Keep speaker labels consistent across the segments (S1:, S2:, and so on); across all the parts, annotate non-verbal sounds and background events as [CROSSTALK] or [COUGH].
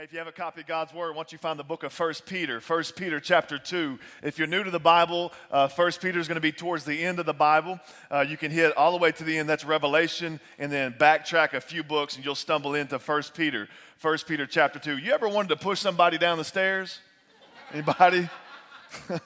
S1: Hey, if you have a copy of God's Word, once you find the book of 1 Peter, 1 Peter chapter 2. If you're new to the Bible, uh, 1 Peter is going to be towards the end of the Bible. Uh, you can hit all the way to the end, that's Revelation, and then backtrack a few books and you'll stumble into 1 Peter, 1 Peter chapter 2. You ever wanted to push somebody down the stairs? Anybody? [LAUGHS]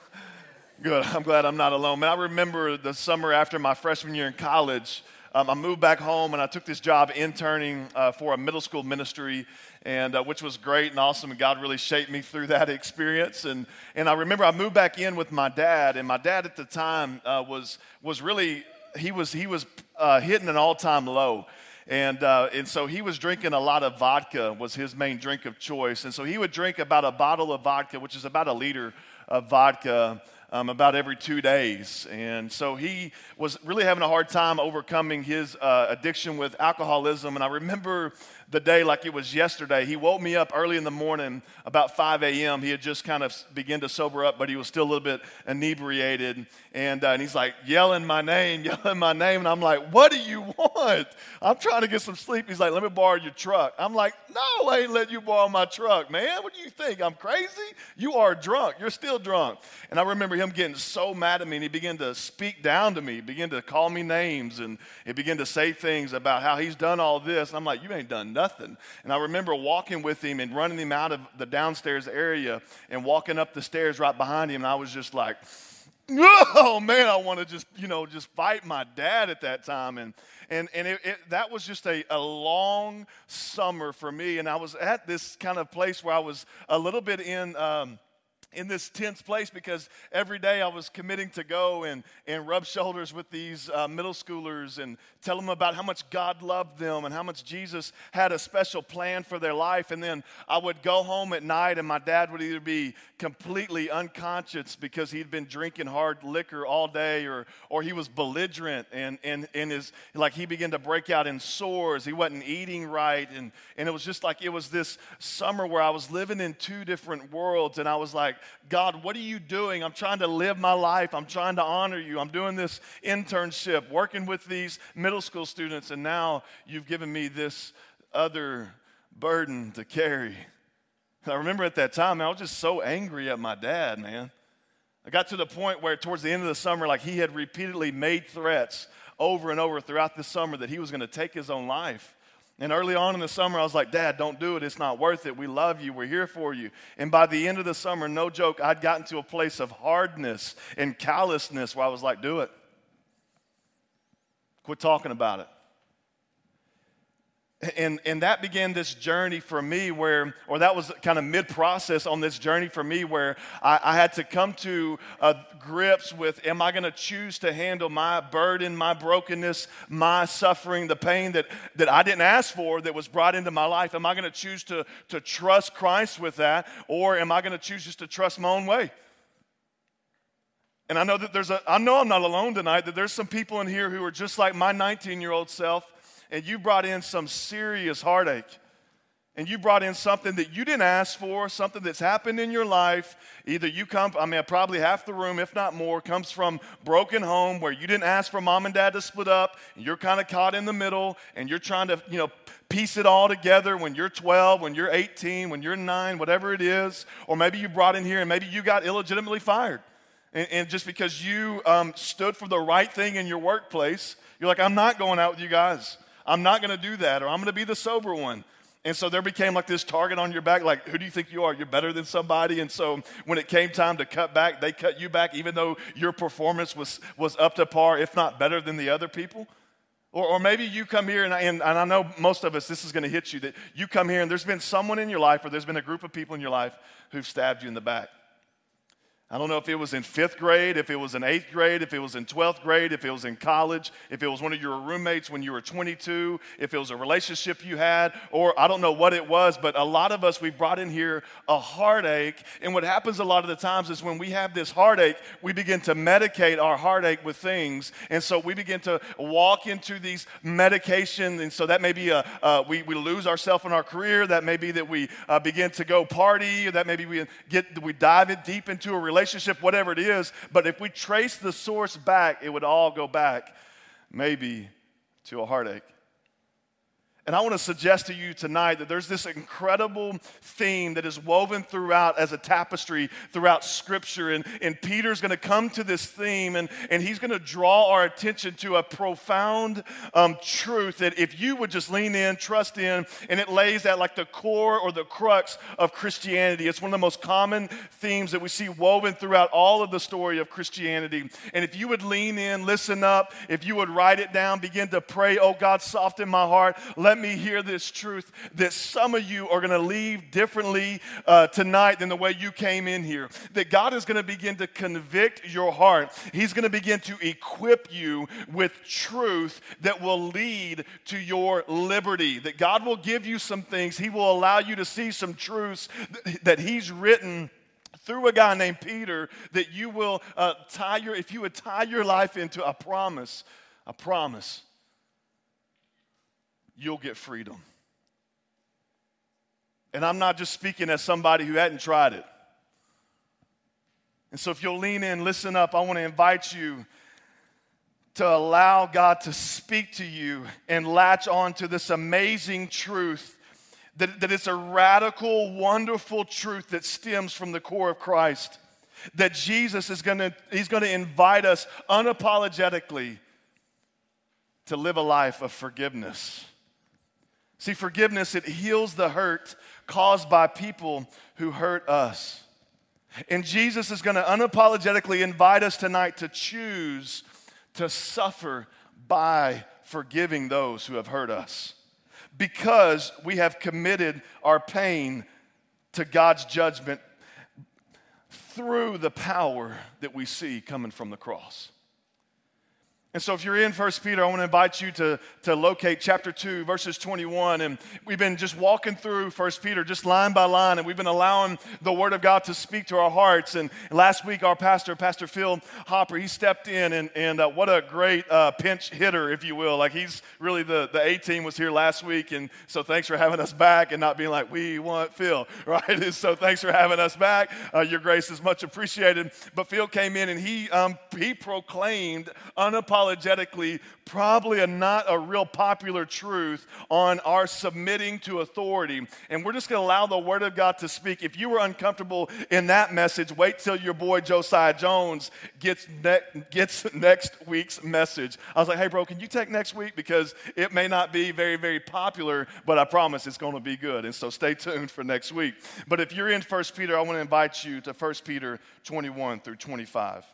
S1: Good, I'm glad I'm not alone. Man, I remember the summer after my freshman year in college. Um, I moved back home and I took this job interning uh, for a middle school ministry, and uh, which was great and awesome. And God really shaped me through [LAUGHS] that experience. And and I remember I moved back in with my dad, and my dad at the time uh, was was really he was he was uh, hitting an all time low. And, uh, and so he was drinking a lot of vodka was his main drink of choice and so he would drink about a bottle of vodka which is about a liter of vodka um, about every two days. And so he was really having a hard time overcoming his uh, addiction with alcoholism. And I remember the day like it was yesterday. He woke me up early in the morning, about 5 a.m. He had just kind of begun to sober up, but he was still a little bit inebriated. And, uh, and he's like yelling my name, [LAUGHS] yelling my name. And I'm like, What do you want? I'm trying to get some sleep. He's like, Let me borrow your truck. I'm like, No, I ain't let you borrow my truck, man. What do you think? I'm crazy? You are drunk. You're still drunk. And I remember him getting so mad at me, and he began to speak down to me, he began to call me names, and he began to say things about how he's done all this. And I'm like, You ain't done nothing. And I remember walking with him and running him out of the downstairs area and walking up the stairs right behind him. And I was just like, oh man, I want to just, you know, just fight my dad at that time. And, and, and it, it, that was just a, a long summer for me. And I was at this kind of place where I was a little bit in, um, in this tense place because every day I was committing to go and, and rub shoulders with these uh, middle schoolers and tell them about how much God loved them and how much Jesus had a special plan for their life. And then I would go home at night and my dad would either be completely unconscious because he'd been drinking hard liquor all day or, or he was belligerent and, and, and his, like he began to break out in sores. He wasn't eating right. And, and it was just like it was this summer where I was living in two different worlds and I was like, God, what are you doing? I'm trying to live my life. I'm trying to honor you. I'm doing this internship, working with these middle school students, and now you've given me this other burden to carry. I remember at that time, I was just so angry at my dad, man. I got to the point where, towards the end of the summer, like he had repeatedly made threats over and over throughout the summer that he was going to take his own life. And early on in the summer, I was like, Dad, don't do it. It's not worth it. We love you. We're here for you. And by the end of the summer, no joke, I'd gotten to a place of hardness and callousness where I was like, Do it. Quit talking about it and, and that began this journey for me where, or that was kind of mid process on this journey for me where I, I had to come to uh, grips with am I going to choose to handle my burden, my brokenness, my suffering, the pain that, that I didn't ask for that was brought into my life? Am I going to choose to, trust Christ with that, or am I going to choose just to trust my own way? And I know that there's a, I know I'm not alone tonight, that there's some people in here who are just like my 19 year old self and you brought in some serious heartache. And you brought in something that you didn't ask for, something that's happened in your life. Either you come, I mean, probably half the room, if not more, comes from broken home where you didn't ask for mom and dad to split up, and you're kind of caught in the middle, and you're trying to, you know, piece it all together when you're 12, when you're 18, when you're 9, whatever it is. Or maybe you brought in here and maybe you got illegitimately fired. And, and just because you um, stood for the right thing in your workplace, you're like, I'm not going out with you guys. I'm not going to do that, or I'm going to be the sober one. And so there became like this target on your back, like, who do you think you are? You're better than somebody. And so when it came time to cut back, they cut you back, even though your performance was, was up to par, if not better than the other people. Or, or maybe you come here, and and, and I know most of us, this is going to hit you, that you come here and there's been someone in your life, or there's been a group of people in your life who've stabbed you in the back. I don't know if it was in fifth grade, if it was in eighth grade, if it was in 12th grade, if it was in college, if it was one of your roommates when you were 22, if it was a relationship you had, or I don't know what it was, but a lot of us, we brought in here a heartache. And what happens a lot of the times is when we have this heartache, we begin to medicate our heartache with things. And so we begin to walk into these medications. And so that may be a, uh, we, we lose ourselves in our career. That may be that we uh, begin to go party. Or that maybe we get, we dive deep into a relationship relationship, whatever it is. But if we trace the source back, it would all go back maybe to a heartache. And I want to suggest to you tonight that there's this incredible theme that is woven throughout as a tapestry throughout Scripture. And, and Peter's going to come to this theme and, and he's going to draw our attention to a profound um, truth that if you would just lean in, trust in, and it lays at like the core or the crux of Christianity. It's one of the most common themes that we see woven throughout all of the story of Christianity. And if you would lean in, listen up, if you would write it down, begin to pray, oh God, soften my heart. Let let me hear this truth that some of you are going to leave differently uh, tonight than the way you came in here. That God is going to begin to convict your heart. He's going to begin to equip you with truth that will lead to your liberty. That God will give you some things, He will allow you to see some truths that He's written through a guy named Peter that you will uh, tie your, if you would tie your life into a promise, a promise you'll get freedom. And I'm not just speaking as somebody who hadn't tried it. And so, if you'll lean in, listen up, I want to invite you to allow God to speak to you and latch on to this amazing truth that, that it's a radical, wonderful truth that stems from the core of Christ. That Jesus is to, he's to invite us unapologetically to live a life of forgiveness See, forgiveness, it heals the hurt caused by people who hurt us. And Jesus is going to unapologetically invite us tonight to choose to suffer by forgiving those who have hurt us because we have committed our pain to God's judgment through the power that we see coming from the cross. And so, if you're in First Peter, I want to invite you to, to locate chapter 2, verses 21. And we've been just walking through First Peter, just line by line, and we've been allowing the Word of God to speak to our hearts. And last week, our pastor, Pastor Phil Hopper, he stepped in, and, and uh, what a great uh, pinch hitter, if you will. Like, he's really the, the A team was here last week. And so, thanks for having us back and not being like, we want Phil, [LAUGHS] right? And so, thanks for having us back. Uh, your grace is much appreciated. But Phil came in and he, um, he proclaimed unapologetically unapologetically probably a not a real popular truth on our submitting to authority. And we're just going to allow the Word of God to speak. If you were uncomfortable in that message, wait till your boy Josiah Jones gets, ne- gets next week's message. I was like, hey, bro, can you take next week? Because it may not be very, very popular, but I promise it's going to be good. And so stay tuned for next week. But if you're in 1 Peter, I want to invite you to 1 Peter 21 through 25.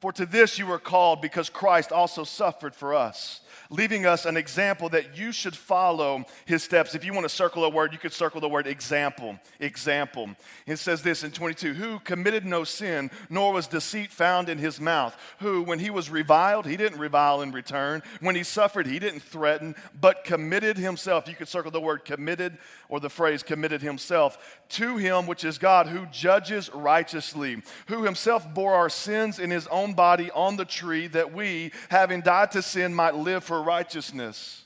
S1: For to this you were called because Christ also suffered for us leaving us an example that you should follow his steps. If you want to circle a word, you could circle the word example. Example. It says this in 22 Who committed no sin, nor was deceit found in his mouth. Who, when he was reviled, he didn't revile in return. When he suffered, he didn't threaten, but committed himself. You could circle the word committed or the phrase committed himself to him, which is God, who judges righteously, who himself bore our sins in his own body on the tree, that we, having died to sin, might live for righteousness,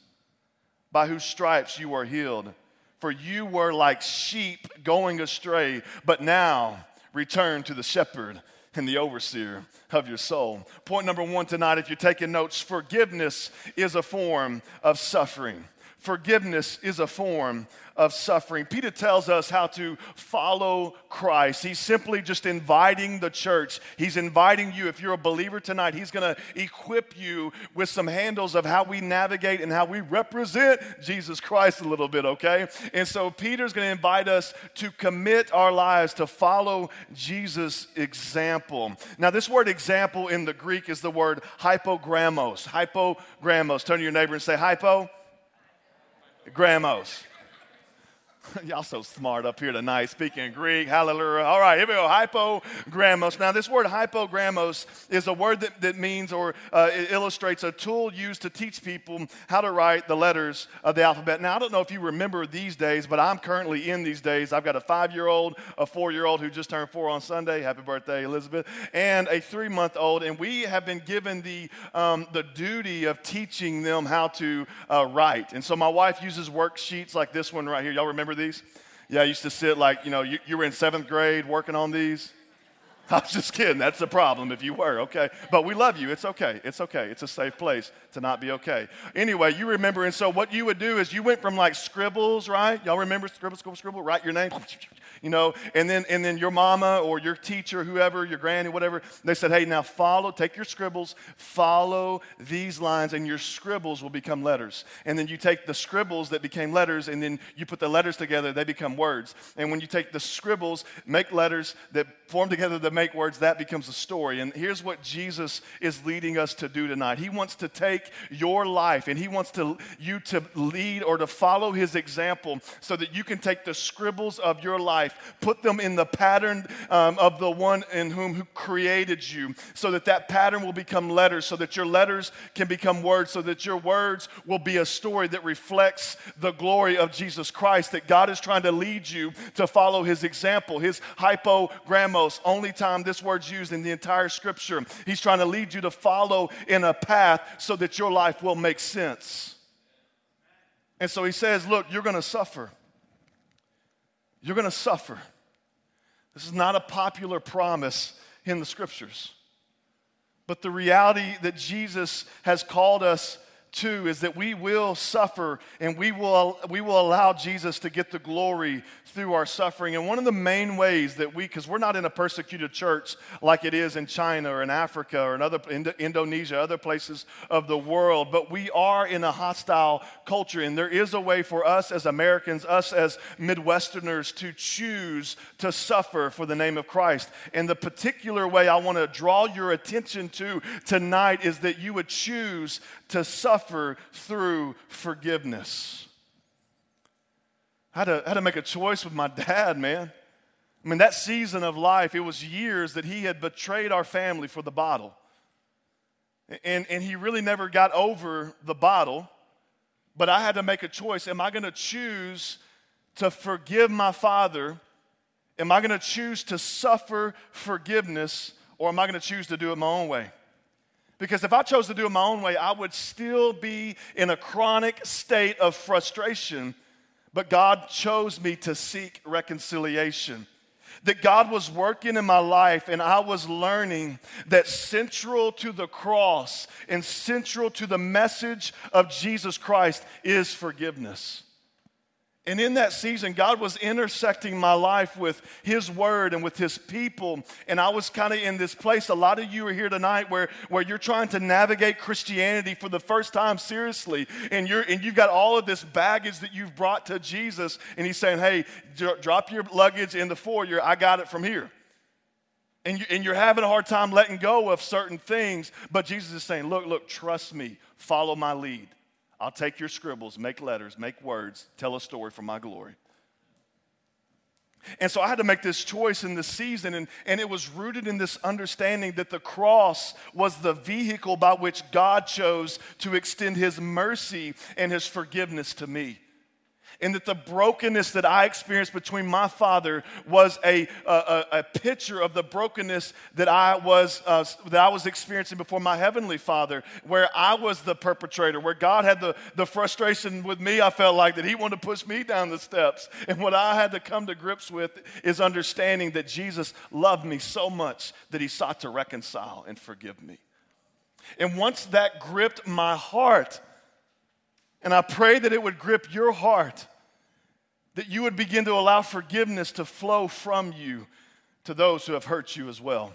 S1: by whose stripes you are healed. For you were like sheep going astray, but now return to the shepherd and the overseer of your soul. Point number one tonight, if you're taking notes, forgiveness is a form of suffering. Forgiveness is a form of suffering. Peter tells us how to follow Christ. He's simply just inviting the church. He's inviting you, if you're a believer tonight, he's going to equip you with some handles of how we navigate and how we represent Jesus Christ a little bit, okay? And so Peter's going to invite us to commit our lives to follow Jesus' example. Now, this word example in the Greek is the word hypogrammos. Hypogrammos. Turn to your neighbor and say, hypo. Grammos. [LAUGHS] Y'all so smart up here tonight, speaking Greek. Hallelujah. All right, here we go. Hypogrammos. Now, this word hypogrammos is a word that, that means or uh, illustrates a tool used to teach people how to write the letters of the alphabet. Now, I don't know if you remember these days, but I'm currently in these days. I've got a five year old, a four year old who just turned four on Sunday. Happy birthday, Elizabeth. And a three month old. And we have been given the, um, the duty of teaching them how to uh, write. And so my wife uses worksheets like this one right here. Y'all remember these? Yeah, I used to sit like, you know, you, you were in seventh grade working on these. [LAUGHS] I was just kidding. That's a problem if you were, okay? But we love you. It's okay. It's okay. It's a safe place to not be okay. Anyway, you remember, and so what you would do is you went from like scribbles, right? Y'all remember scribble, scribble, scribble? Write your name, [LAUGHS] you know, and then and then your mama or your teacher, whoever, your granny, whatever, they said, hey, now follow, take your scribbles, follow these lines, and your scribbles will become letters. And then you take the scribbles that became letters, and then you put the letters together, they become words. And when you take the scribbles, make letters that form together the make words, that becomes a story. And here's what Jesus is leading us to do tonight. He wants to take your life and he wants to, you to lead or to follow his example so that you can take the scribbles of your life, put them in the pattern um, of the one in whom who created you, so that that pattern will become letters, so that your letters can become words, so that your words will be a story that reflects the glory of Jesus Christ, that God is trying to lead you to follow his example, his hypogrammos, only time this word's used in the entire scripture. He's trying to lead you to follow in a path so that your life will make sense. And so he says, Look, you're going to suffer. You're going to suffer. This is not a popular promise in the scriptures. But the reality that Jesus has called us to is that we will suffer and we will, we will allow Jesus to get the glory through our suffering. And one of the main ways that we, because we're not in a persecuted church like it is in China or in Africa or in other, in Indonesia, other places of the world, but we are in a hostile culture. And there is a way for us as Americans, us as Midwesterners, to choose to suffer for the name of Christ. And the particular way I want to draw your attention to tonight is that you would choose to suffer through forgiveness. I had, to, I had to make a choice with my dad, man. I mean, that season of life, it was years that he had betrayed our family for the bottle. And, and he really never got over the bottle. But I had to make a choice. Am I going to choose to forgive my father? Am I going to choose to suffer forgiveness? Or am I going to choose to do it my own way? Because if I chose to do it my own way, I would still be in a chronic state of frustration. But God chose me to seek reconciliation. That God was working in my life, and I was learning that central to the cross and central to the message of Jesus Christ is forgiveness. And in that season, God was intersecting my life with His Word and with His people. And I was kind of in this place. A lot of you are here tonight where, where you're trying to navigate Christianity for the first time seriously. And, you're, and you've got all of this baggage that you've brought to Jesus. And He's saying, hey, drop your luggage in the foyer. I got it from here. And, you, and you're having a hard time letting go of certain things. But Jesus is saying, look, look, trust me, follow my lead. I'll take your scribbles, make letters, make words, tell a story for my glory. And so I had to make this choice in this season, and, and it was rooted in this understanding that the cross was the vehicle by which God chose to extend his mercy and his forgiveness to me and that the brokenness that I experienced between my father was a, a, a picture of the brokenness that I, was, uh, that I was experiencing before my heavenly father, where I was the perpetrator, where God had the, the frustration with me, I felt like that he wanted to push me down the steps. And what I had to come to grips with is understanding that Jesus loved me so much that he sought to reconcile and forgive me. And once that gripped my heart, and I pray that it would grip your heart, that you would begin to allow forgiveness to flow from you to those who have hurt you as well,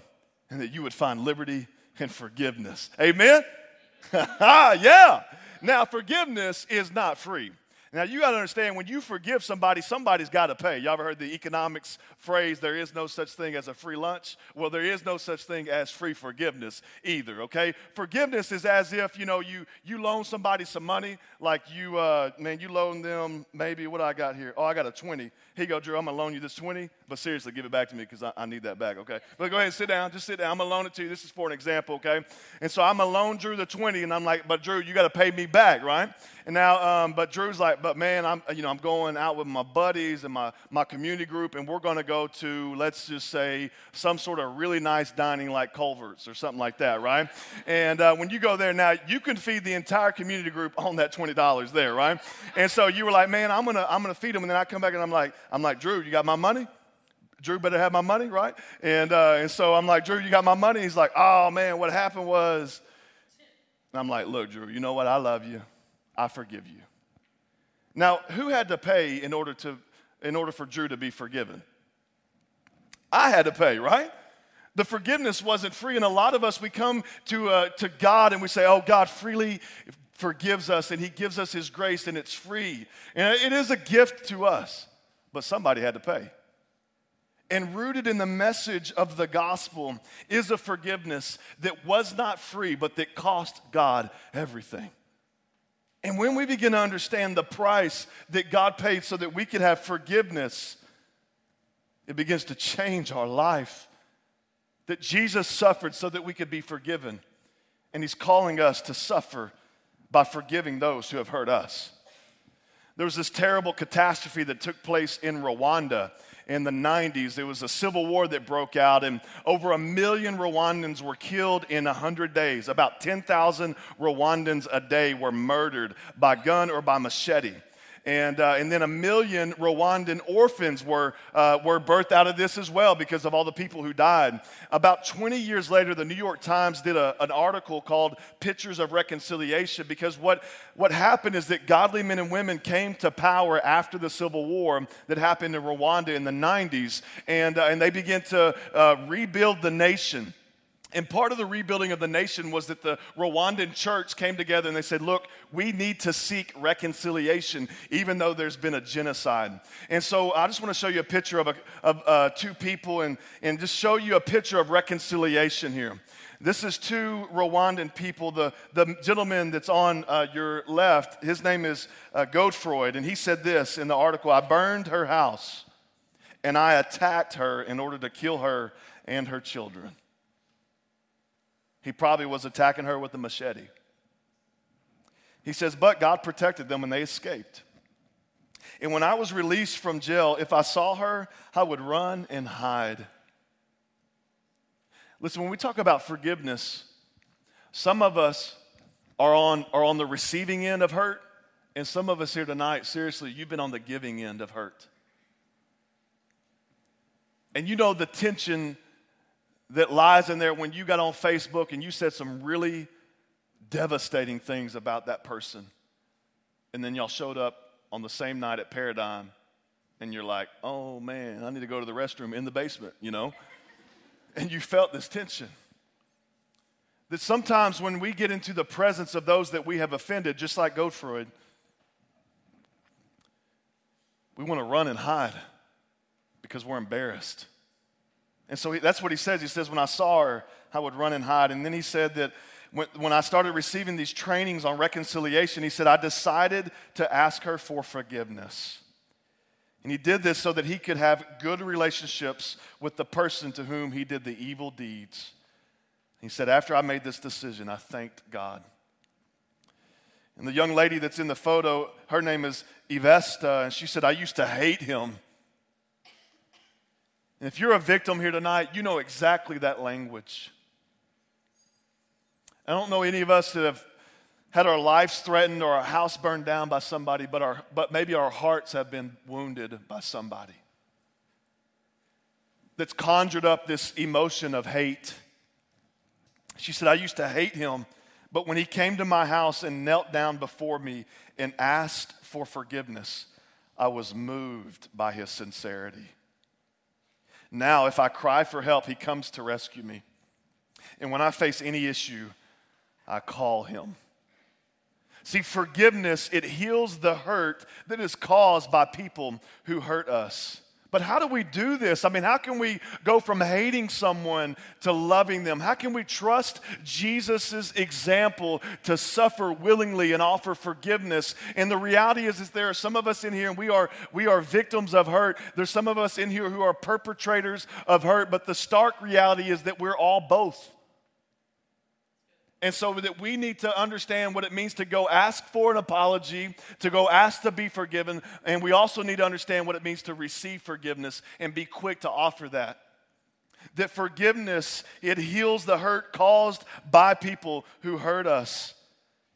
S1: and that you would find liberty and forgiveness. Amen? [LAUGHS] yeah. Now, forgiveness is not free. Now, you got to understand when you forgive somebody, somebody's got to pay. Y'all ever heard the economics phrase, there is no such thing as a free lunch? Well, there is no such thing as free forgiveness either, okay? Forgiveness is as if, you know, you, you loan somebody some money, like you, uh, man, you loan them maybe, what I got here? Oh, I got a 20. Here go, Drew, I'm going to loan you this 20, but seriously, give it back to me because I, I, need that back, okay? But go ahead and sit down. Just sit down. I'm going to loan it to you. This is for an example, okay? And so I'm going to loan Drew the 20, and I'm like, but Drew, you got to pay me back, right? And now, um, but Drew's like, but man, I'm, you know, I'm going out with my buddies and my, my community group, and we're going to go to, let's just say, some sort of really nice dining like Culver's or something like that, right? And uh, when you go there now, you can feed the entire community group on that $20 there, right? And so you were like, man, I'm going to I'm gonna feed them. And then I come back and I'm like, I'm like, Drew, you got my money? Drew better have my money, right? And, uh, and so I'm like, Drew, you got my money? He's like, oh man, what happened was. And I'm like, look, Drew, you know what? I love you. I forgive you. Now, who had to pay in order, to, in order for Drew to be forgiven? I had to pay, right? The forgiveness wasn't free. And a lot of us, we come to, uh, to God and we say, oh, God freely forgives us and He gives us His grace and it's free. And it is a gift to us, but somebody had to pay. And rooted in the message of the gospel is a forgiveness that was not free, but that cost God everything. And when we begin to understand the price that God paid so that we could have forgiveness, it begins to change our life. That Jesus suffered so that we could be forgiven. And He's calling us to suffer by forgiving those who have hurt us. There was this terrible catastrophe that took place in Rwanda in the 90s. There was a civil war that broke out, and over a million Rwandans were killed in 100 days. About 10,000 Rwandans a day were murdered by gun or by machete. And, uh, and then a million Rwandan orphans were, uh, were birthed out of this as well because of all the people who died. About 20 years later, the New York Times did a, an article called Pictures of Reconciliation because what, what happened is that godly men and women came to power after the Civil War that happened in Rwanda in the 90s, and, uh, and they began to uh, rebuild the nation. And part of the rebuilding of the nation was that the Rwandan church came together and they said, Look, we need to seek reconciliation, even though there's been a genocide. And so I just want to show you a picture of, a, of uh, two people and, and just show you a picture of reconciliation here. This is two Rwandan people. The, the gentleman that's on uh, your left, his name is uh, and he said this in the article I burned her house and I attacked her in order to kill her and her children. He probably was attacking her with a machete. He says, But God protected them and they escaped. And when I was released from jail, if I saw her, I would run and hide. Listen, when we talk about forgiveness, some of us are on, are on the receiving end of hurt, and some of us here tonight, seriously, you've been on the giving end of hurt. And you know the tension that lies in there when you got on Facebook and you said some really devastating things about that person. And then y'all showed up on the same night at Paradigm and you're like, oh man, I need to go to the restroom in the basement, you know? And you felt this tension. That sometimes when we get into the presence of those that we have offended, just like Godefroid, we want to run and hide because we're embarrassed. And so he, that's what he says. He says, When I saw her, I would run and hide. And then he said that when, when I started receiving these trainings on reconciliation, he said, I decided to ask her for forgiveness. And he did this so that he could have good relationships with the person to whom he did the evil deeds. He said, After I made this decision, I thanked God. And the young lady that's in the photo, her name is Ivesta, and she said, I used to hate him. And if you're a victim here tonight, you know exactly that language. I don't know any of us that have had our lives threatened or our house burned down by somebody, but, our, but maybe our hearts have been wounded by somebody that's conjured up this emotion of hate. She said, I used to hate him, but when he came to my house and knelt down before me and asked for forgiveness, I was moved by his sincerity. Now, if I cry for help, he comes to rescue me. And when I face any issue, I call him. See, forgiveness, it heals the hurt that is caused by people who hurt us. But how do we do this? I mean, how can we go from hating someone to loving them? How can we trust Jesus' example to suffer willingly and offer forgiveness? And the reality is, is there are some of us in here and we are, we are victims of hurt. There's some of us in here who are perpetrators of hurt, but the stark reality is that we're all both. And so that we need to understand what it means to go ask for an apology, to go ask to be forgiven, and we also need to understand what it means to receive forgiveness and be quick to offer that. That forgiveness, it heals the hurt caused by people who hurt us.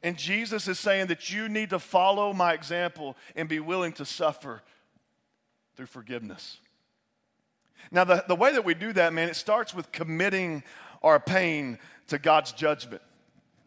S1: And Jesus is saying that you need to follow my example and be willing to suffer through forgiveness. Now, the, the way that we do that, man, it starts with committing our pain to God's judgment.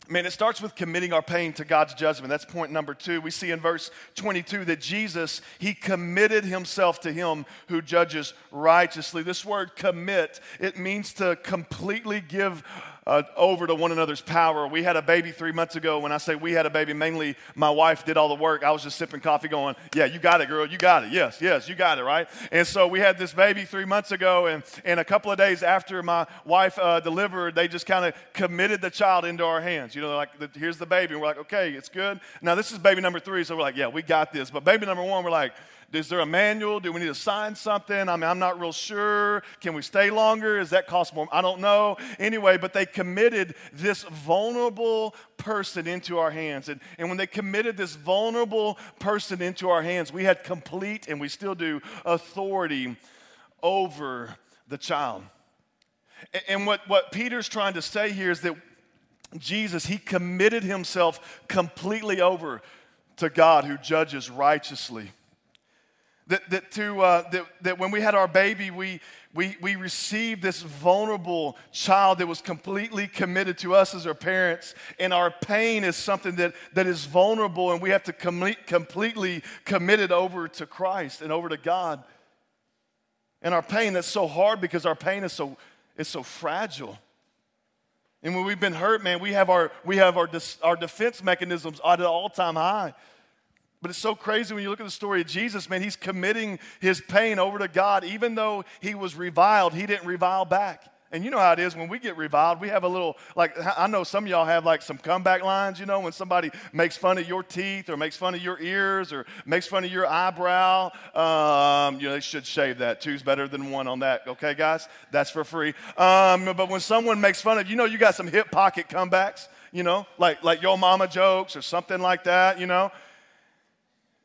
S1: Man, it starts with committing our pain to God's judgment. That's point number two. We see in verse 22 that Jesus, he committed himself to him who judges righteously. This word commit, it means to completely give uh, over to one another's power. We had a baby three months ago. When I say we had a baby, mainly my wife did all the work. I was just sipping coffee going, Yeah, you got it, girl. You got it. Yes, yes, you got it, right? And so we had this baby three months ago. And, and a couple of days after my wife uh, delivered, they just kind of committed the child into our hands. You know, like, here's the baby. And we're like, Okay, it's good. Now, this is baby number three. So we're like, Yeah, we got this. But baby number one, we're like, is there a manual? Do we need to sign something? I mean, I'm not real sure. Can we stay longer? Does that cost more? I don't know. Anyway, but they committed this vulnerable person into our hands. And, and when they committed this vulnerable person into our hands, we had complete, and we still do, authority over the child. And, and what, what Peter's trying to say here is that Jesus, he committed himself completely over to God who judges righteously. That, that, to, uh, that, that when we had our baby, we, we, we received this vulnerable child that was completely committed to us as our parents. And our pain is something that, that is vulnerable, and we have to com- completely commit it over to Christ and over to God. And our pain, that's so hard because our pain is so, is so fragile. And when we've been hurt, man, we have our, we have our, our defense mechanisms at an all time high. But it's so crazy when you look at the story of Jesus, man, he's committing his pain over to God. Even though he was reviled, he didn't revile back. And you know how it is when we get reviled, we have a little, like, I know some of y'all have like some comeback lines, you know, when somebody makes fun of your teeth or makes fun of your ears or makes fun of your eyebrow. Um, you know, they should shave that. Two's better than one on that, okay, guys? That's for free. Um, but when someone makes fun of you, know, you got some hip pocket comebacks, you know, like, like your mama jokes or something like that, you know.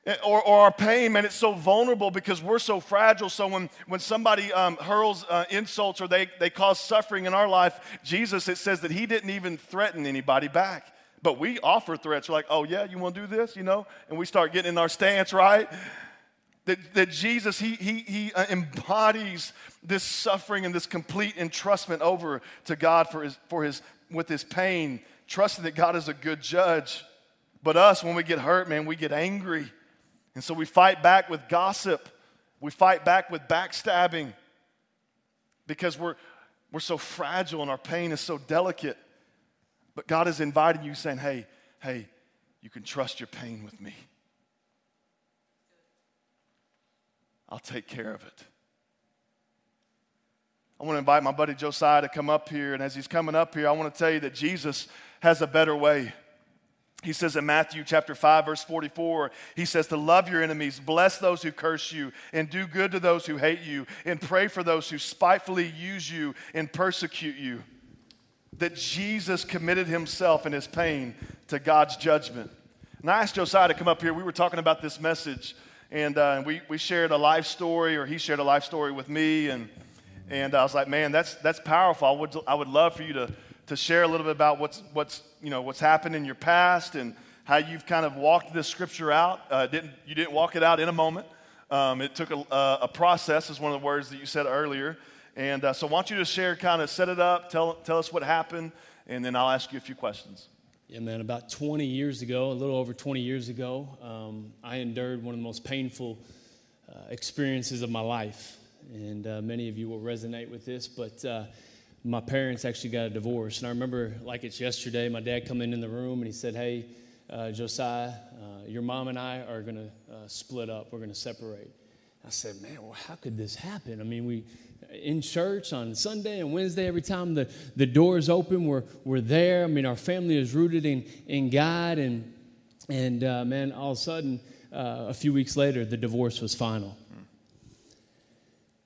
S1: Eh, or, or, our pain, man, it's so vulnerable because we're so fragile. So when, when somebody um, hurls uh, insults or they, they cause suffering in our life, Jesus, it says that he didn't even threaten anybody back. But we offer threats. We're like, oh, yeah, you want to do this, you know? And we start getting in our stance, right? That, that Jesus, he, he, he uh, embodies this suffering and this complete entrustment over to God for his, for his, with his pain, trusting that God is a good judge. But us, when we get hurt, man, we get angry and so we fight back with gossip. We fight back with backstabbing because we're, we're so fragile and our pain is so delicate. But God is inviting you, saying, hey, hey, you can trust your pain with me. I'll take care of it. I want to invite my buddy Josiah to come up here. And as he's coming up here, I want to tell you that Jesus has a better way. He says in Matthew chapter 5 verse 44, he says to love your enemies, bless those who curse you, and do good to those who hate you, and pray for those who spitefully use you and persecute you. That Jesus committed himself in his pain to God's judgment. And I asked Josiah to come up here. We were talking about this message, and uh, we, we shared a life story, or he shared a life story with me, and, and I was like, man, that's, that's powerful. I would, I would love for you to to share a little bit about what's, what's, you know, what's happened in your past and how you've kind of walked this scripture out. Uh, didn't, you didn't walk it out in a moment. Um, it took a, a, process, is one of the words that you said earlier. And uh, so I want you to share, kind of set it up, tell, tell us what happened, and then I'll ask you a few questions.
S2: Yeah, man, about 20 years ago, a little over 20 years ago, um, I endured one of the most painful uh, experiences of my life. And uh, many of you will resonate with this, but uh, my parents actually got a divorce. And I remember, like it's yesterday, my dad come in the room and he said, Hey, uh, Josiah, uh, your mom and I are going to uh, split up. We're going to separate. I said, Man, well, how could this happen? I mean, we in church on Sunday and Wednesday, every time the, the doors open, we're, we're there. I mean, our family is rooted in, in God. And, and uh, man, all of a sudden, uh, a few weeks later, the divorce was final.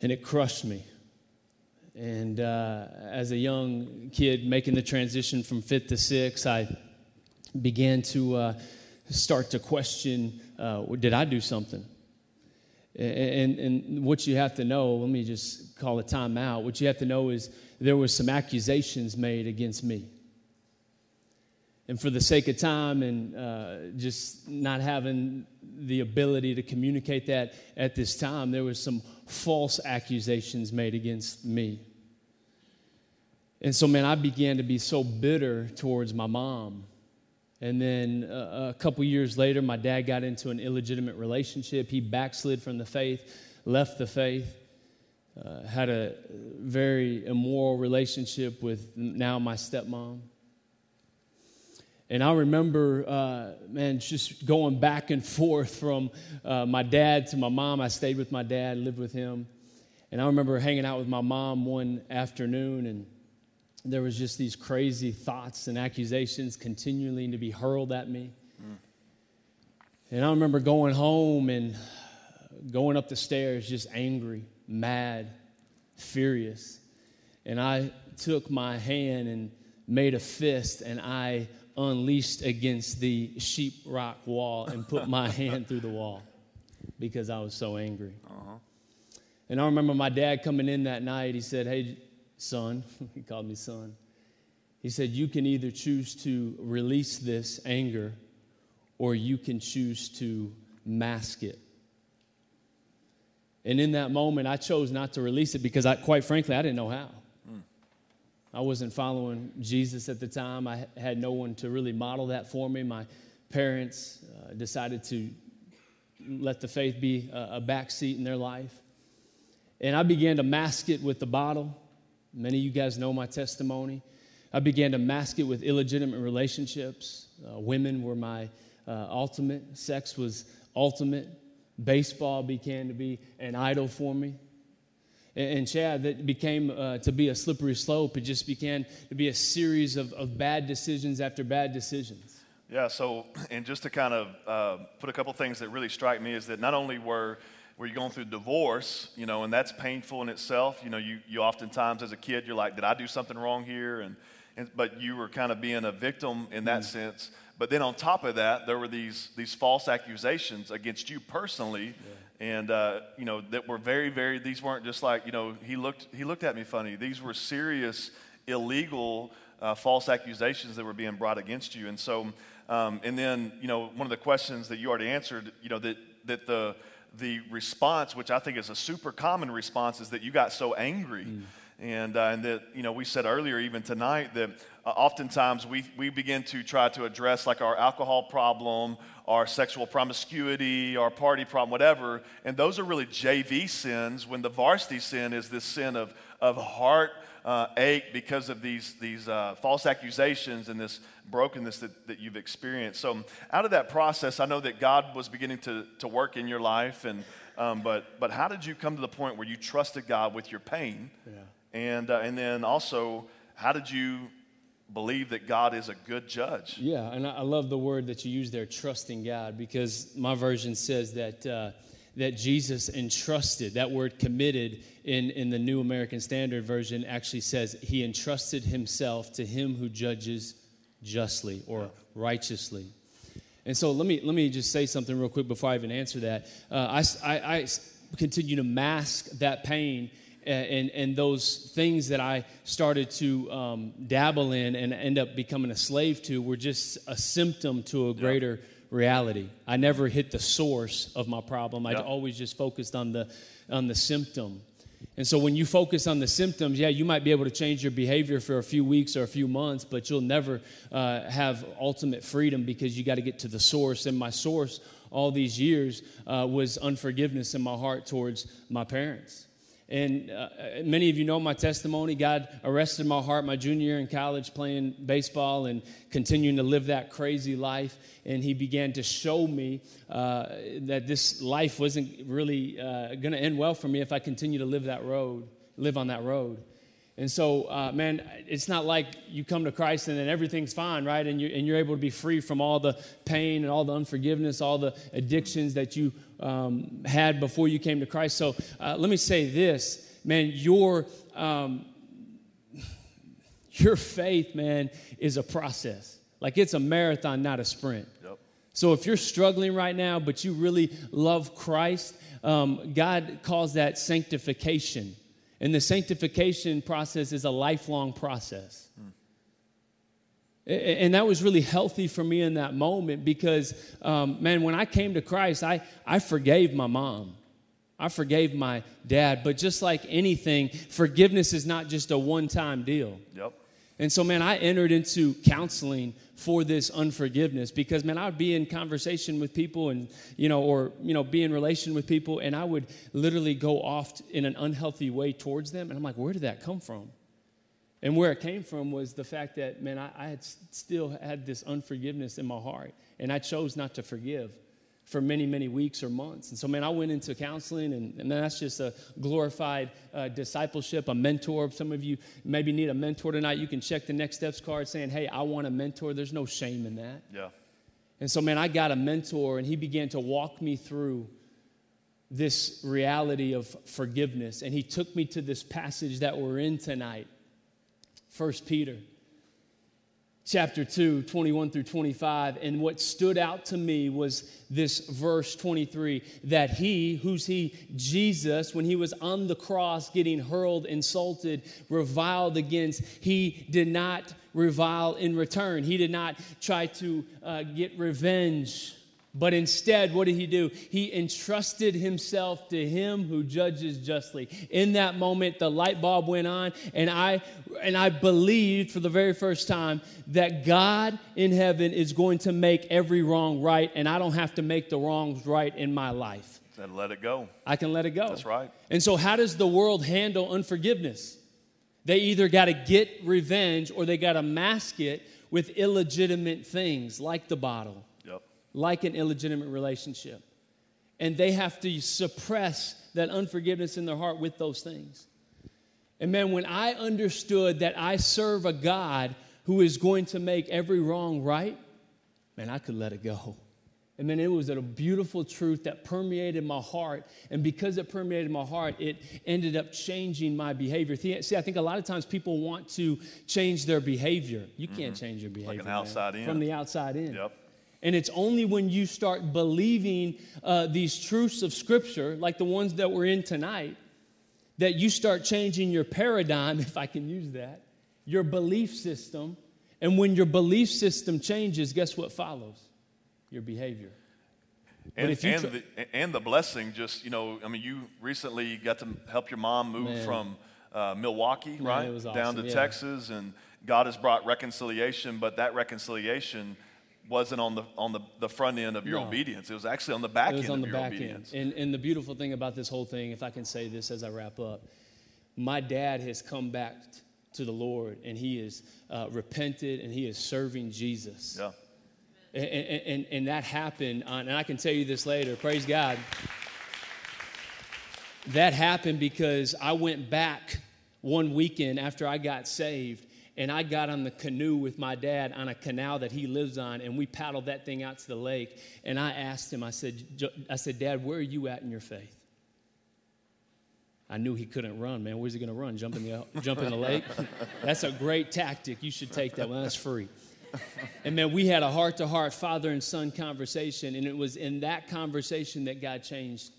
S2: And it crushed me. And uh, as a young kid making the transition from fifth to sixth, I began to uh, start to question uh, did I do something? And, and, what you have to know, let me just call a time out. What you have to know is there was some accusations made against me. And for the sake of time and uh, just not having the ability to communicate that at this time, there was some false accusations made against me. And so, man, I began to be so bitter towards my mom. And then uh, a couple years later, my dad got into an illegitimate relationship. He backslid from the faith, left the faith, uh, had a very immoral relationship with now my stepmom. And I remember, uh, man, just going back and forth from uh, my dad to my mom. I stayed with my dad, lived with him. And I remember hanging out with my mom one afternoon, and there was just these crazy thoughts and accusations continually to be hurled at me. Mm. And I remember going home and going up the stairs just angry, mad, furious. And I took my hand and made a fist and I unleashed against the sheetrock wall and put my [LAUGHS] hand through the wall because I was so angry. Uh-huh. And I remember my dad coming in that night. He said, Hey, son, [LAUGHS] he called me son. He said, You can either choose to release this anger or you can choose to mask it. And in that moment, I chose not to release it because, I, quite frankly, I didn't know how. I wasn't following Jesus at the time. I had no one to really model that for me. My parents uh, decided to let the faith be a, a backseat in their life. And I began to mask it with the bottle. Many of you guys know my testimony. I began to mask it with illegitimate relationships. Uh, women were my uh, ultimate, sex was ultimate. Baseball began to be an idol for me and Chad, that became uh, to be a slippery slope. It just began to be a series of, of bad decisions after bad decisions.
S1: Yeah, so, and just to kind of uh, put a couple things that really strike me is that not only were were you going through divorce, you know, and that's painful in itself. You know, you, you oftentimes as a kid, you're like, did I do something wrong here? And, and but you were kind of being a victim in that mm. sense. But then on top of that, there were these, these false accusations against you personally. Yeah and uh, you know that were very very these weren't just like you know he looked he looked at me funny these were serious illegal uh, false accusations that were being brought against you and so um, and then you know one of the questions that you already answered you know that that the the response which i think is a super common response is that you got so angry mm. and, uh, and that you know we said earlier even tonight that uh, oftentimes we, we begin to try to address like our alcohol problem our sexual promiscuity, our party problem, whatever. And those are really JV sins when the varsity sin is this sin of, of heart uh, ache because of these, these uh, false accusations and this brokenness that, that you've experienced. So, out of that process, I know that God was beginning to, to work in your life. And, um, but, but how did you come to the point where you trusted God with your pain? Yeah. And, uh, and then also, how did you believe that God is a good judge.
S2: Yeah, and I love the word that you use there, trusting God, because my version says that. Uh, that Jesus entrusted, that word committed in, in the New American Standard Version actually says he entrusted himself to him who judges justly or righteously. And so let me, let me just say something real quick before I even answer that. Uh, I, I, I continue to mask that pain and, and those things that I started to um, dabble in and end up becoming a slave to were just a symptom to a greater yeah. reality. I never hit the source of my problem. I yeah. always just focused on the on the symptom. And so when you focus on the symptoms, yeah, you might be able to change your behavior for a few weeks or a few months, but you'll never uh, have ultimate freedom because you got to get to the source. And my source all these years uh, was unforgiveness in my heart towards my parents. And uh, many of you know my testimony. God arrested my heart my junior year in college playing baseball and continuing to live that crazy life. And He began to show me uh, that this life wasn't really uh, going to end well for me if I continue to live that road, live on that road. And so, uh, man, it's not like you come to Christ and then everything's fine, right? And you're, and you're able to be free from all the pain and all the unforgiveness, all the addictions that you um, had before you came to Christ. So uh, let me say this, man, your, um, [LAUGHS] your faith, man, is a process. Like it's a marathon, not a sprint. Yep. So if you're struggling right now, but you really love Christ, um, God calls that sanctification. And the sanctification process is a lifelong process. Hmm. And that was really healthy for me in that moment because, um, man, when I came to Christ, I, I forgave my mom. I forgave my dad. But just like anything, forgiveness is not just a one time deal.
S1: Yep.
S2: And so, man, I entered into counseling for this unforgiveness because, man, I would be in conversation with people and, you know, or, you know, be in relation with people, and I would literally go off in an unhealthy way towards them. And I'm like, where did that come from? And where it came from was the fact that, man, I, I had still had this unforgiveness in my heart, and I chose not to forgive for many, many weeks or months. And so, man, I went into counseling, and, and that's just a glorified uh, discipleship, a mentor. Some of you maybe need a mentor tonight. You can check the next steps card saying, hey, I want a mentor. There's no shame in that.
S1: Yeah.
S2: And so, man, I got a mentor, and he began to walk me through this reality of forgiveness. And he took me to this passage that we're in tonight 1 Peter chapter 2, 21 through 25. And what stood out to me was this verse 23 that he, who's he? Jesus, when he was on the cross getting hurled, insulted, reviled against, he did not revile in return. He did not try to uh, get revenge but instead, what did he do? He entrusted himself to him who judges justly. In that moment, the light bulb went on, and I and I believed for the very first time that God in heaven is going to make every wrong right, and I don't have to make the wrongs right in my life.
S1: And let it go.
S2: I can let it go.
S1: That's right.
S2: And so, how does the world handle unforgiveness? They either got to get revenge or they got to mask it with illegitimate things like the bottle like an illegitimate relationship. And they have to suppress that unforgiveness in their heart with those things. And man, when I understood that I serve a God who is going to make every wrong right, man, I could let it go. And man, it was a beautiful truth that permeated my heart. And because it permeated my heart, it ended up changing my behavior. See, I think a lot of times people want to change their behavior. You can't mm-hmm. change your behavior.
S1: Like an outside
S2: man,
S1: in.
S2: From the outside in.
S1: Yep.
S2: And it's only when you start believing uh, these truths of Scripture, like the ones that we're in tonight, that you start changing your paradigm, [LAUGHS] if I can use that, your belief system. And when your belief system changes, guess what follows? Your behavior.
S1: And, and, the, and the blessing, just, you know, I mean, you recently got to help your mom move Man. from uh, Milwaukee, Man, right?
S2: Awesome.
S1: Down to
S2: yeah.
S1: Texas, and God has brought reconciliation, but that reconciliation wasn't on the on the, the front end of your no. obedience. It was actually on the back
S2: it was
S1: end
S2: on the
S1: of
S2: back
S1: your obedience.
S2: End. And, and the beautiful thing about this whole thing, if I can say this as I wrap up, my dad has come back to the Lord and he is uh, repented and he is serving Jesus.
S1: Yeah.
S2: And, and, and that happened, on, and I can tell you this later, praise God. That happened because I went back one weekend after I got saved and I got on the canoe with my dad on a canal that he lives on, and we paddled that thing out to the lake. And I asked him, I said, I said, Dad, where are you at in your faith? I knew he couldn't run, man. Where's he going to run? Jump in the uh, jump in the lake? [LAUGHS] That's a great tactic. You should take that one. That's free. And man, we had a heart-to-heart father and son conversation, and it was in that conversation that God changed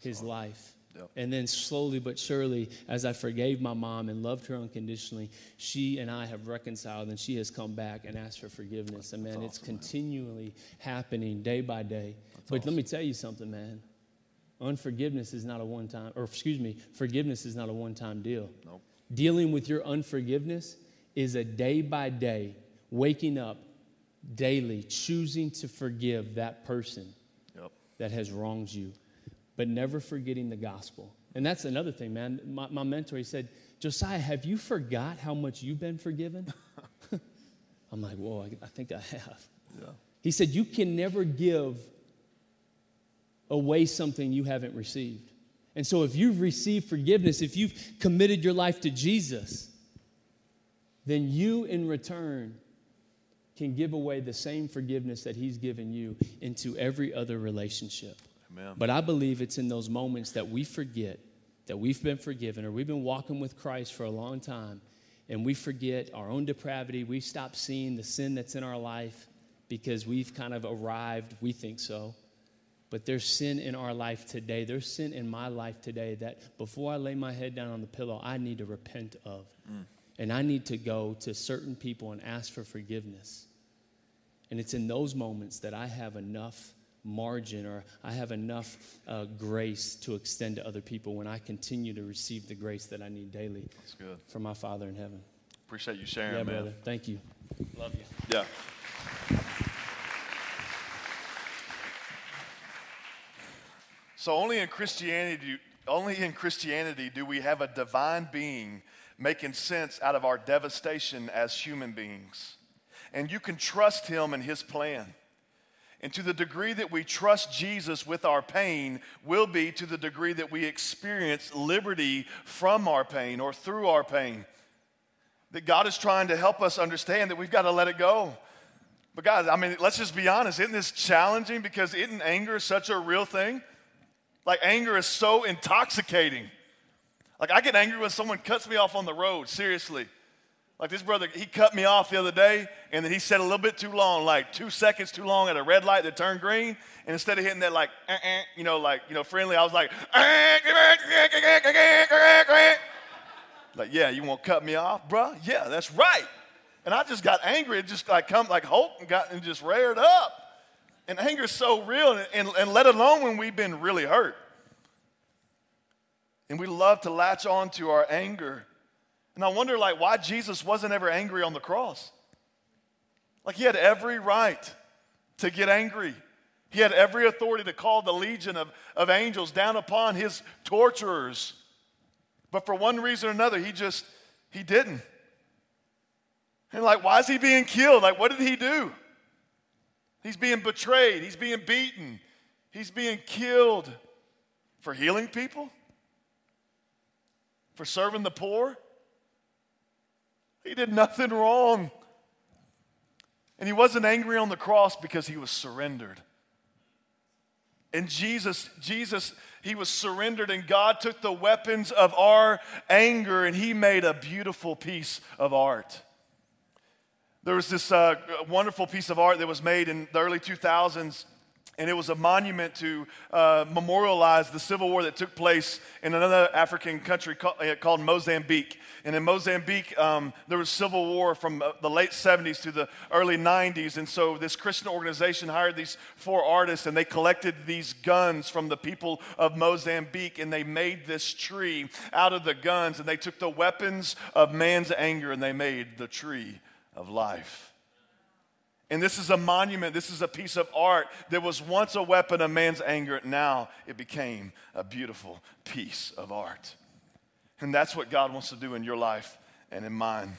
S2: his life. Yep. And then slowly but surely, as I forgave my mom and loved her unconditionally, she and I have reconciled and she has come back and asked for forgiveness. And man, awesome, it's continually man. happening day by day. That's but awesome. let me tell you something, man. Unforgiveness is not a one time, or excuse me, forgiveness is not a one time deal.
S1: Nope.
S2: Dealing with your unforgiveness is a day by day, waking up daily, choosing to forgive that person
S1: yep.
S2: that has wronged you but never forgetting the gospel. And that's another thing, man. My, my mentor, he said, Josiah, have you forgot how much you've been forgiven? [LAUGHS] I'm like, whoa, I, I think I have.
S1: Yeah.
S2: He said, You can never give away something you haven't received. And so, if you've received forgiveness, if you've committed your life to Jesus, then you in return can give away the same forgiveness that He's given you into every other relationship.
S1: Amen.
S2: But I believe it's in those moments that we forget that we've been forgiven or we've been walking with Christ for a long time and we forget our own depravity. We stop seeing the sin that's in our life because we've kind of arrived, we think so. But there's sin in our life today. There's sin in my life today that before I lay my head down on the pillow, I need to repent of. Mm. and I need to go to certain people and ask for forgiveness. And it's in those moments that I have enough margin or I have enough uh, grace to extend to other people when I continue to receive the grace that I need daily
S1: That's good.
S2: from my Father in heaven.
S1: Appreciate you sharing,
S2: yeah,
S1: man.
S2: brother. Thank you. Love you.
S1: Yeah. So only in Christianity, only in Christianity do we have a divine being making sense out of our devastation as human beings. And you can trust him and his plan. And to the degree that we trust Jesus with our pain, will be to the degree that we experience liberty from our pain or through our pain. That God is trying to help us understand that we've got to let it go. But, guys, I mean, let's just be honest. Isn't this challenging? Because isn't anger such a real thing? Like, anger is so intoxicating. Like, I get angry when someone cuts me off on the road, seriously. Like, this brother, he cut me off the other day, and then he said a little bit too long, like two seconds too long at a red light that turned green. And instead of hitting that, like, eh, eh, you know, like, you know, friendly, I was like, like, yeah, you want to cut me off, bruh? Yeah, that's right. And I just got angry. It just like come like hope and got and just reared up. And anger is so real, and, and, and let alone when we've been really hurt. And we love to latch on to our anger. And I wonder like why Jesus wasn't ever angry on the cross. Like he had every right to get angry. He had every authority to call the legion of, of angels down upon his torturers. But for one reason or another, he just, he didn't. And like, why is he being killed? Like, what did he do? He's being betrayed. He's being beaten. He's being killed for healing people, for serving the poor. He did nothing wrong. And he wasn't angry on the cross because he was surrendered. And Jesus, Jesus, he was surrendered, and God took the weapons of our anger and he made a beautiful piece of art. There was this uh, wonderful piece of art that was made in the early 2000s, and it was a monument to uh, memorialize the civil war that took place in another African country called, uh, called Mozambique. And in Mozambique, um, there was civil war from uh, the late 70s to the early 90s. And so this Christian organization hired these four artists, and they collected these guns from the people of Mozambique, and they made this tree out of the guns, and they took the weapons of man's anger, and they made the tree of life. And this is a monument, this is a piece of art that was once a weapon of man's anger. Now it became a beautiful piece of art. And that's what God wants to do in your life and in mine.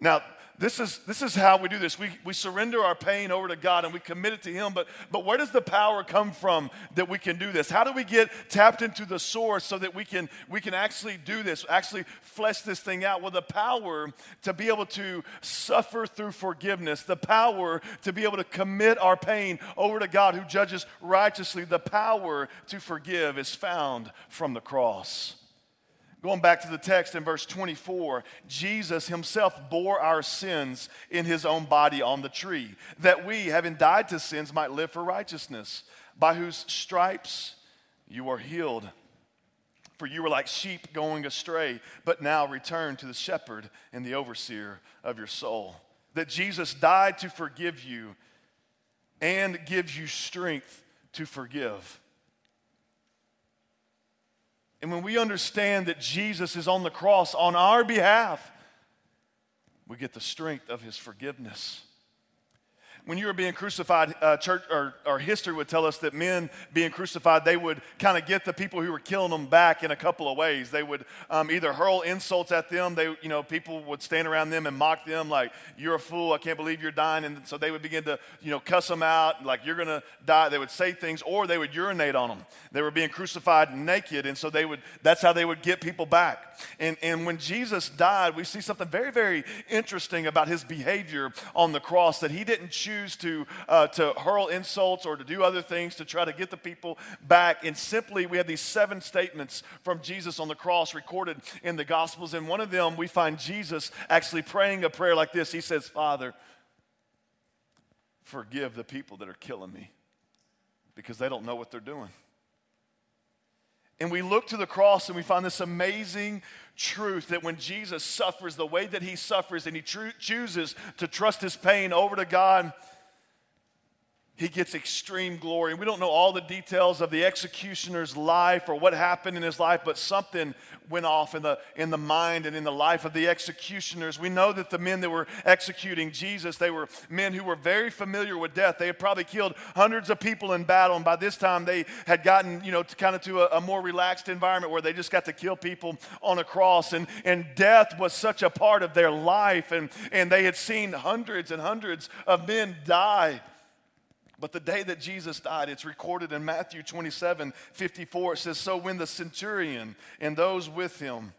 S1: Now, this is, this is how we do this. We, we surrender our pain over to God and we commit it to Him. But, but where does the power come from that we can do this? How do we get tapped into the source so that we can, we can actually do this, actually flesh this thing out? Well, the power to be able to suffer through forgiveness, the power to be able to commit our pain over to God who judges righteously, the power to forgive is found from the cross. Going back to the text in verse 24, Jesus himself bore our sins in his own body on the tree, that we, having died to sins, might live for righteousness, by whose stripes you are healed. For you were like sheep going astray, but now return to the shepherd and the overseer of your soul. That Jesus died to forgive you and gives you strength to forgive. And when we understand that Jesus is on the cross on our behalf, we get the strength of his forgiveness when you were being crucified, uh, church or, or, history would tell us that men being crucified, they would kind of get the people who were killing them back in a couple of ways. They would um, either hurl insults at them. They, you know, people would stand around them and mock them, like "You're a fool! I can't believe you're dying." And so they would begin to, you know, cuss them out, like "You're gonna die." They would say things, or they would urinate on them. They were being crucified naked, and so they would. That's how they would get people back. And and when Jesus died, we see something very very interesting about his behavior on the cross that he didn't choose choose to, uh, to hurl insults or to do other things to try to get the people back. And simply, we have these seven statements from Jesus on the cross recorded in the Gospels. And one of them, we find Jesus actually praying a prayer like this He says, Father, forgive the people that are killing me because they don't know what they're doing. And we look to the cross and we find this amazing truth that when Jesus suffers the way that he suffers and he tr- chooses to trust his pain over to God, he gets extreme glory. We don't know all the details of the executioner's life or what happened in his life, but something went off in the, in the mind and in the life of the executioners. We know that the men that were executing Jesus, they were men who were very familiar with death. They had probably killed hundreds of people in battle, and by this time they had gotten, you know, to kind of to a, a more relaxed environment where they just got to kill people on a cross. And, and death was such a part of their life, and, and they had seen hundreds and hundreds of men die. But the day that Jesus died, it's recorded in Matthew 27 54. It says, So when the centurion and those with him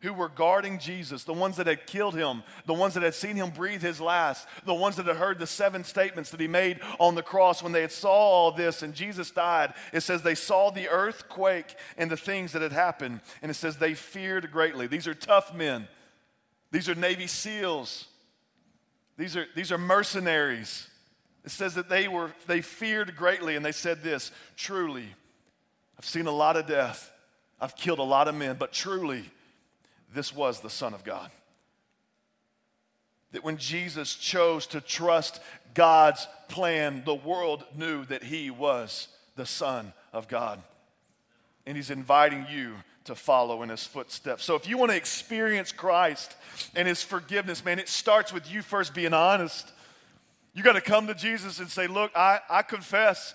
S1: who were guarding Jesus, the ones that had killed him, the ones that had seen him breathe his last, the ones that had heard the seven statements that he made on the cross, when they had saw all this and Jesus died, it says they saw the earthquake and the things that had happened. And it says they feared greatly. These are tough men. These are Navy SEALs. These are, these are mercenaries. It says that they were they feared greatly and they said this, truly I've seen a lot of death. I've killed a lot of men, but truly this was the son of God. That when Jesus chose to trust God's plan, the world knew that he was the son of God. And he's inviting you to follow in his footsteps. So if you want to experience Christ and his forgiveness, man, it starts with you first being honest you got to come to Jesus and say, Look, I, I confess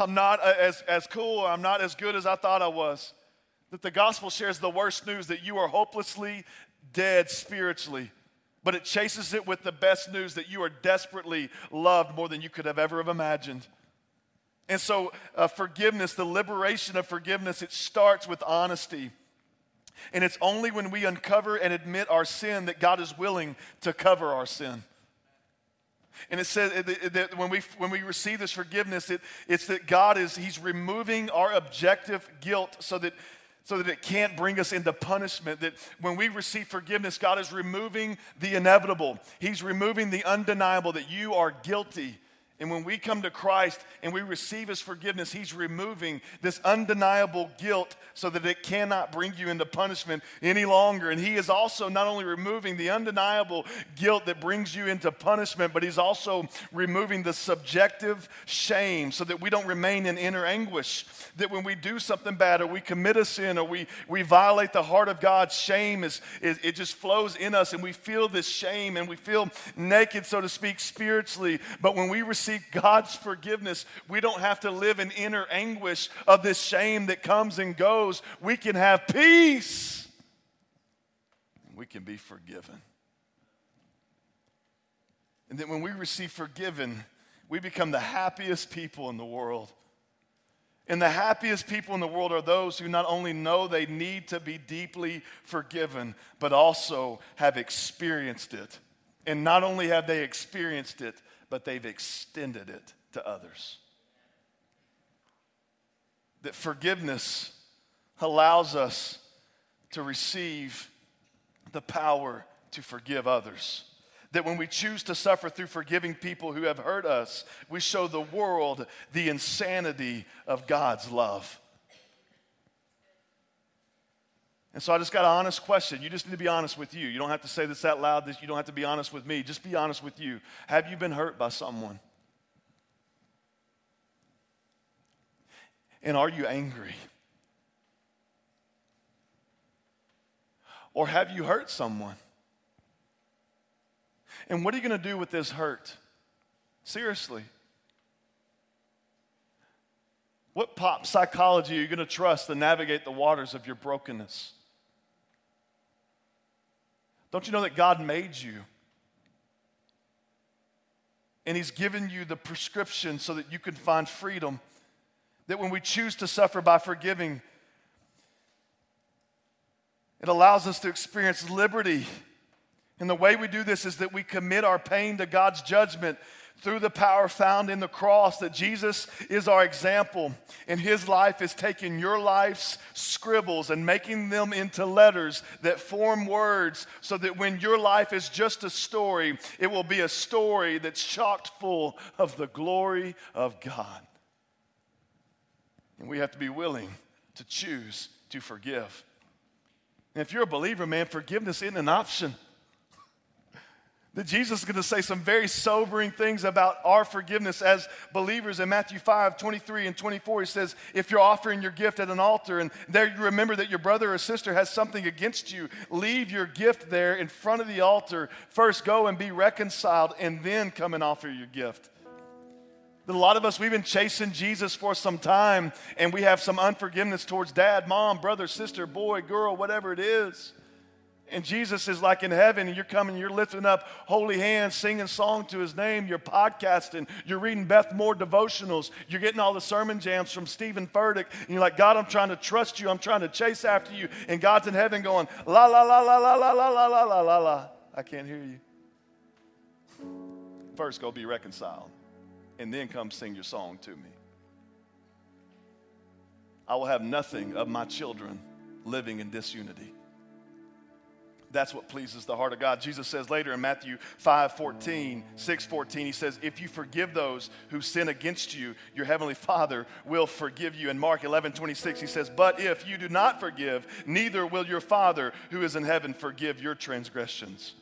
S1: I'm not as, as cool, I'm not as good as I thought I was. That the gospel shares the worst news that you are hopelessly dead spiritually, but it chases it with the best news that you are desperately loved more than you could have ever have imagined. And so, uh, forgiveness, the liberation of forgiveness, it starts with honesty. And it's only when we uncover and admit our sin that God is willing to cover our sin. And it says that when we, when we receive this forgiveness, it, it's that God is, He's removing our objective guilt so that, so that it can't bring us into punishment. That when we receive forgiveness, God is removing the inevitable. He's removing the undeniable that you are guilty and when we come to Christ and we receive His forgiveness, He's removing this undeniable guilt so that it cannot bring you into punishment any longer. And He is also not only removing the undeniable guilt that brings you into punishment, but He's also removing the subjective shame so that we don't remain in inner anguish. That when we do something bad or we commit a sin or we, we violate the heart of God, shame is, is it just flows in us and we feel this shame and we feel naked, so to speak, spiritually. But when we receive receive God's forgiveness, we don't have to live in inner anguish of this shame that comes and goes. We can have peace. We can be forgiven. And then when we receive forgiven, we become the happiest people in the world. And the happiest people in the world are those who not only know they need to be deeply forgiven, but also have experienced it. And not only have they experienced it, but they've extended it to others. That forgiveness allows us to receive the power to forgive others. That when we choose to suffer through forgiving people who have hurt us, we show the world the insanity of God's love. And so I just got an honest question. You just need to be honest with you. You don't have to say this out loud. This, you don't have to be honest with me. Just be honest with you. Have you been hurt by someone? And are you angry? Or have you hurt someone? And what are you going to do with this hurt? Seriously. What pop psychology are you going to trust to navigate the waters of your brokenness? Don't you know that God made you? And He's given you the prescription so that you can find freedom. That when we choose to suffer by forgiving, it allows us to experience liberty. And the way we do this is that we commit our pain to God's judgment through the power found in the cross that Jesus is our example. And his life is taking your life's scribbles and making them into letters that form words so that when your life is just a story, it will be a story that's chocked full of the glory of God. And we have to be willing to choose to forgive. And if you're a believer, man, forgiveness isn't an option that Jesus is going to say some very sobering things about our forgiveness as believers. In Matthew 5 23 and 24, he says, If you're offering your gift at an altar and there you remember that your brother or sister has something against you, leave your gift there in front of the altar. First go and be reconciled, and then come and offer your gift. A lot of us, we've been chasing Jesus for some time, and we have some unforgiveness towards dad, mom, brother, sister, boy, girl, whatever it is. And Jesus is like in heaven, and you're coming, you're lifting up holy hands, singing song to his name, you're podcasting, you're reading Beth Moore devotionals, you're getting all the sermon jams from Steven Furtick, and you're like, God, I'm trying to trust you, I'm trying to chase after you. And God's in heaven going, la la la la la la la la la la la la. I can't hear you. First, go be reconciled, and then come sing your song to me. I will have nothing of my children living in disunity. That's what pleases the heart of God. Jesus says later in Matthew 5 14, 6 14, he says, If you forgive those who sin against you, your heavenly Father will forgive you. In Mark 11 26, he says, But if you do not forgive, neither will your Father who is in heaven forgive your transgressions.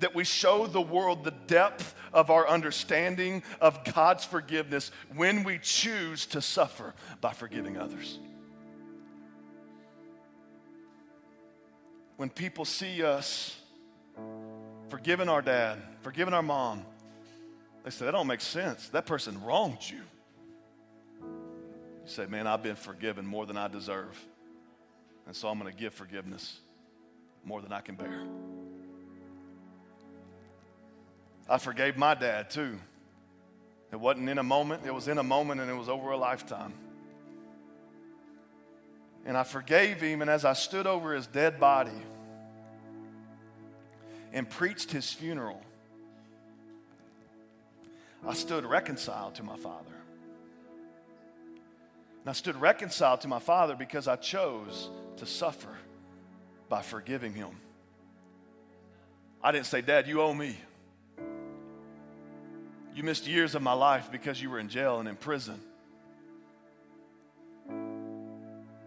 S1: That we show the world the depth of our understanding of God's forgiveness when we choose to suffer by forgiving others. When people see us forgiving our dad, forgiving our mom, they say, that don't make sense. That person wronged you. You say, man, I've been forgiven more than I deserve. And so I'm going to give forgiveness more than I can bear. I forgave my dad too. It wasn't in a moment, it was in a moment and it was over a lifetime. And I forgave him, and as I stood over his dead body and preached his funeral, I stood reconciled to my father. And I stood reconciled to my father because I chose to suffer by forgiving him. I didn't say, Dad, you owe me. You missed years of my life because you were in jail and in prison.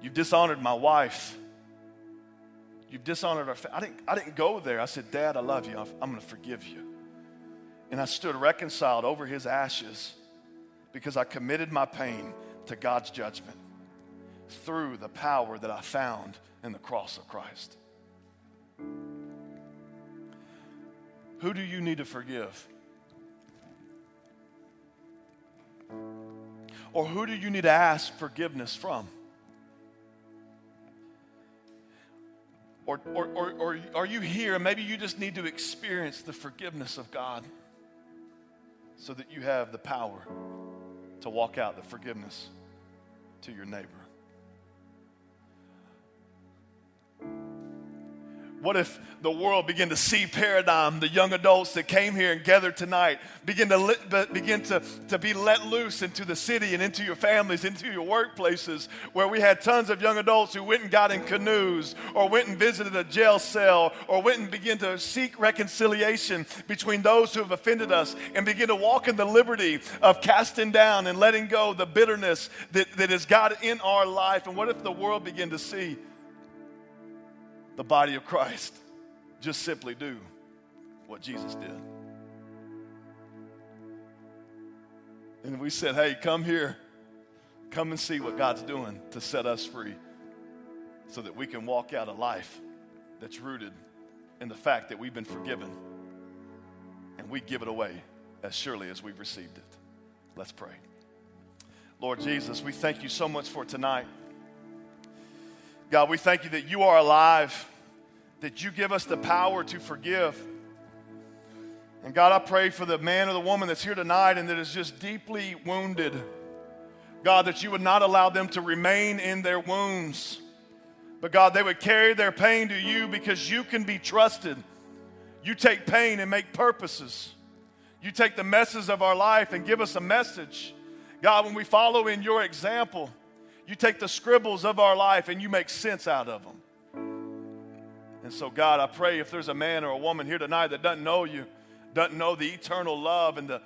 S1: You've dishonored my wife. You've dishonored our family. I didn't, I didn't go there. I said, Dad, I love you. I'm going to forgive you. And I stood reconciled over his ashes because I committed my pain to God's judgment through the power that I found in the cross of Christ. Who do you need to forgive? Or who do you need to ask forgiveness from? Or, or, or, or are you here and maybe you just need to experience the forgiveness of God so that you have the power to walk out the forgiveness to your neighbor? What if the world began to see paradigm, the young adults that came here and gathered tonight, begin to, li- begin to, to be let loose into the city and into your families, into your workplaces, where we had tons of young adults who went and got in canoes, or went and visited a jail cell, or went and began to seek reconciliation between those who have offended us, and begin to walk in the liberty of casting down and letting go the bitterness that, that is God in our life. And what if the world began to see? The body of Christ just simply do what Jesus did. And we said, hey, come here. Come and see what God's doing to set us free so that we can walk out a life that's rooted in the fact that we've been forgiven and we give it away as surely as we've received it. Let's pray. Lord Jesus, we thank you so much for tonight. God, we thank you that you are alive, that you give us the power to forgive. And God, I pray for the man or the woman that's here tonight and that is just deeply wounded. God, that you would not allow them to remain in their wounds, but God, they would carry their pain to you because you can be trusted. You take pain and make purposes. You take the messes of our life and give us a message. God, when we follow in your example, you take the scribbles of our life and you make sense out of them. And so, God, I pray if there's a man or a woman here tonight that doesn't know you, doesn't know the eternal love and the,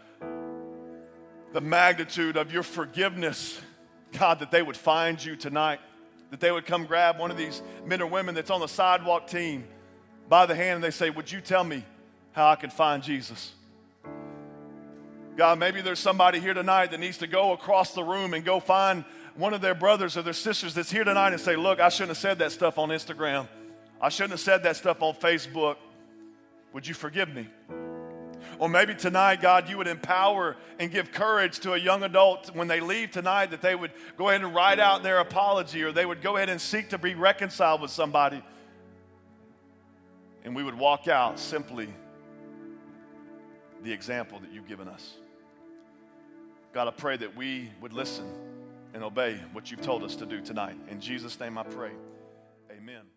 S1: the magnitude of your forgiveness, God, that they would find you tonight. that they would come grab one of these men or women that's on the sidewalk team by the hand and they say, Would you tell me how I can find Jesus? God, maybe there's somebody here tonight that needs to go across the room and go find one of their brothers or their sisters that's here tonight and say, Look, I shouldn't have said that stuff on Instagram. I shouldn't have said that stuff on Facebook. Would you forgive me? Or maybe tonight, God, you would empower and give courage to a young adult when they leave tonight that they would go ahead and write out their apology or they would go ahead and seek to be reconciled with somebody. And we would walk out simply the example that you've given us. God, I pray that we would listen and obey what you've told us to do tonight. In Jesus' name I pray. Amen.